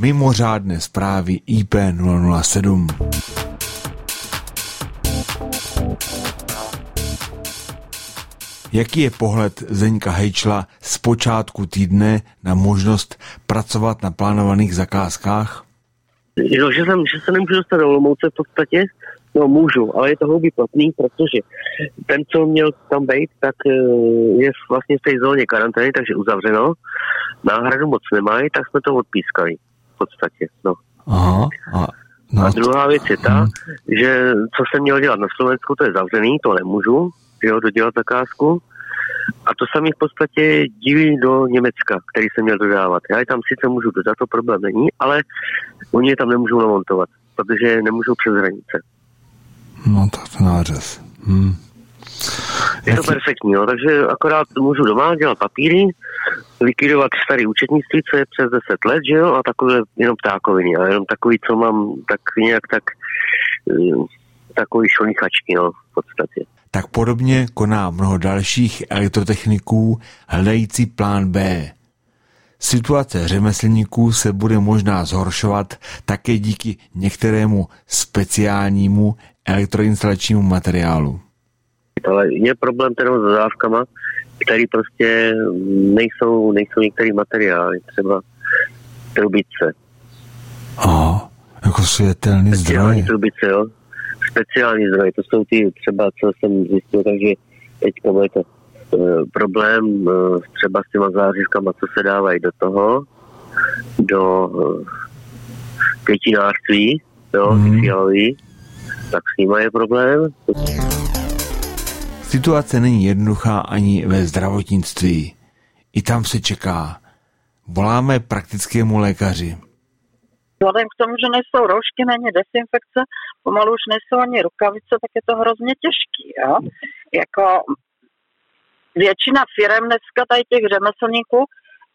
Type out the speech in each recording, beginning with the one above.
mimořádné zprávy IP007. Jaký je pohled Zeňka Hejčla z počátku týdne na možnost pracovat na plánovaných zakázkách? Jo, že, jsem, že se nemůžu dostat do Olomouce v podstatě, no můžu, ale je to houby platný, protože ten, co měl tam být, tak eh, je vlastně v té zóně karantény, takže uzavřeno. Náhradu moc nemají, tak jsme to odpískali v podstatě. No. Aha, a, no, a druhá věc je ta, hmm. že co jsem měl dělat na Slovensku, to je zavřený, to nemůžu, jo, dodělat zakázku. A to samý v podstatě díví do Německa, který jsem měl dodávat. Já je tam sice můžu dodat, to problém není, ale oni je tam nemůžou namontovat, protože nemůžou přes hranice. No tak to nářez. Hmm. Je to perfektní, jo, takže akorát můžu doma dělat papíry, likvidovat starý účetnictví, co je přes 10 let, že jo, a takové jenom ptákoviny, a jenom takový, co mám tak nějak tak eh, takový šonichačky, no, v podstatě. Tak podobně koná mnoho dalších elektrotechniků hledající plán B. Situace řemeslníků se bude možná zhoršovat také díky některému speciálnímu elektroinstalačnímu materiálu. Ale je problém teda s dodávkama, který prostě nejsou, nejsou některé materiály, třeba trubice. Aha, jako světelný zdroj. trubice, jo speciální zdroje. To jsou ty třeba, co jsem zjistil, takže teď je to e, problém e, třeba s těma zářivkama, co se dávají do toho, do květinářství, jo, mm. fialový, tak s nimi je problém. Situace není jednoduchá ani ve zdravotnictví. I tam se čeká. Voláme praktickému lékaři. Vzhledem k tomu, že nejsou roušky, není desinfekce, pomalu už nejsou ani rukavice, tak je to hrozně těžký. Jo? Jako většina firm dneska tady těch řemeslníků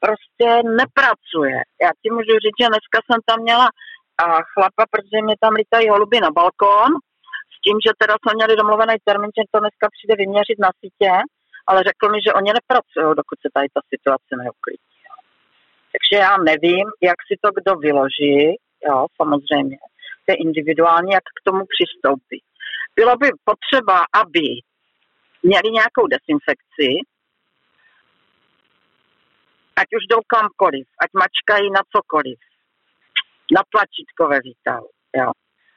prostě nepracuje. Já ti můžu říct, že dneska jsem tam měla chlapa, protože mi tam lítají holuby na balkón, tím, že teda jsme měli domluvený termín, že to dneska přijde vyměřit na sítě, ale řekl mi, že oni nepracují, dokud se tady ta situace neuklidí. Takže já nevím, jak si to kdo vyloží, jo, samozřejmě. To je individuální, jak k tomu přistoupí. Bylo by potřeba, aby měli nějakou desinfekci, ať už jdou kamkoliv, ať mačkají na cokoliv, na tlačítko ve výtahu, jo.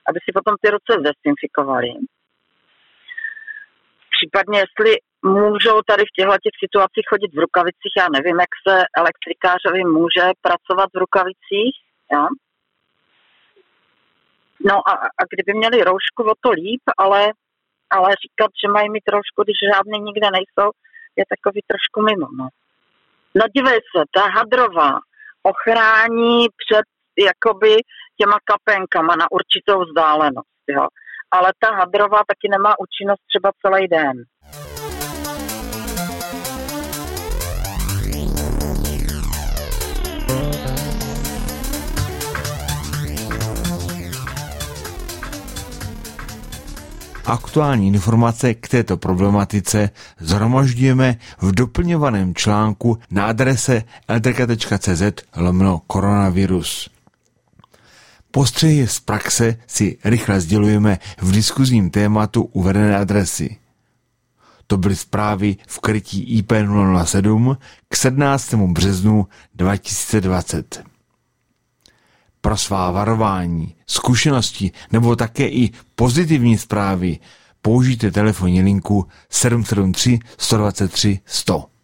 Aby si potom ty ruce zdesinfikovali. Případně, jestli můžou tady v těchto těch situacích chodit v rukavicích. Já nevím, jak se elektrikářovi může pracovat v rukavicích. Ja? No a, a kdyby měli roušku, o to líp, ale, ale říkat, že mají mít roušku, když žádný nikde nejsou, je takový trošku mimo. No, no dívej se, ta hadrová ochrání před jakoby těma kapenkama na určitou vzdálenost. Jo. Ale ta hadrová taky nemá účinnost třeba celý den. Aktuální informace k této problematice zhromažďujeme v doplňovaném článku na adrese ltk.cz lomno koronavirus. Postřehy z praxe si rychle sdělujeme v diskuzním tématu uvedené adresy. To byly zprávy v krytí IP007 k 17. březnu 2020 pro svá varování, zkušenosti nebo také i pozitivní zprávy použijte telefonní linku 773 123 100.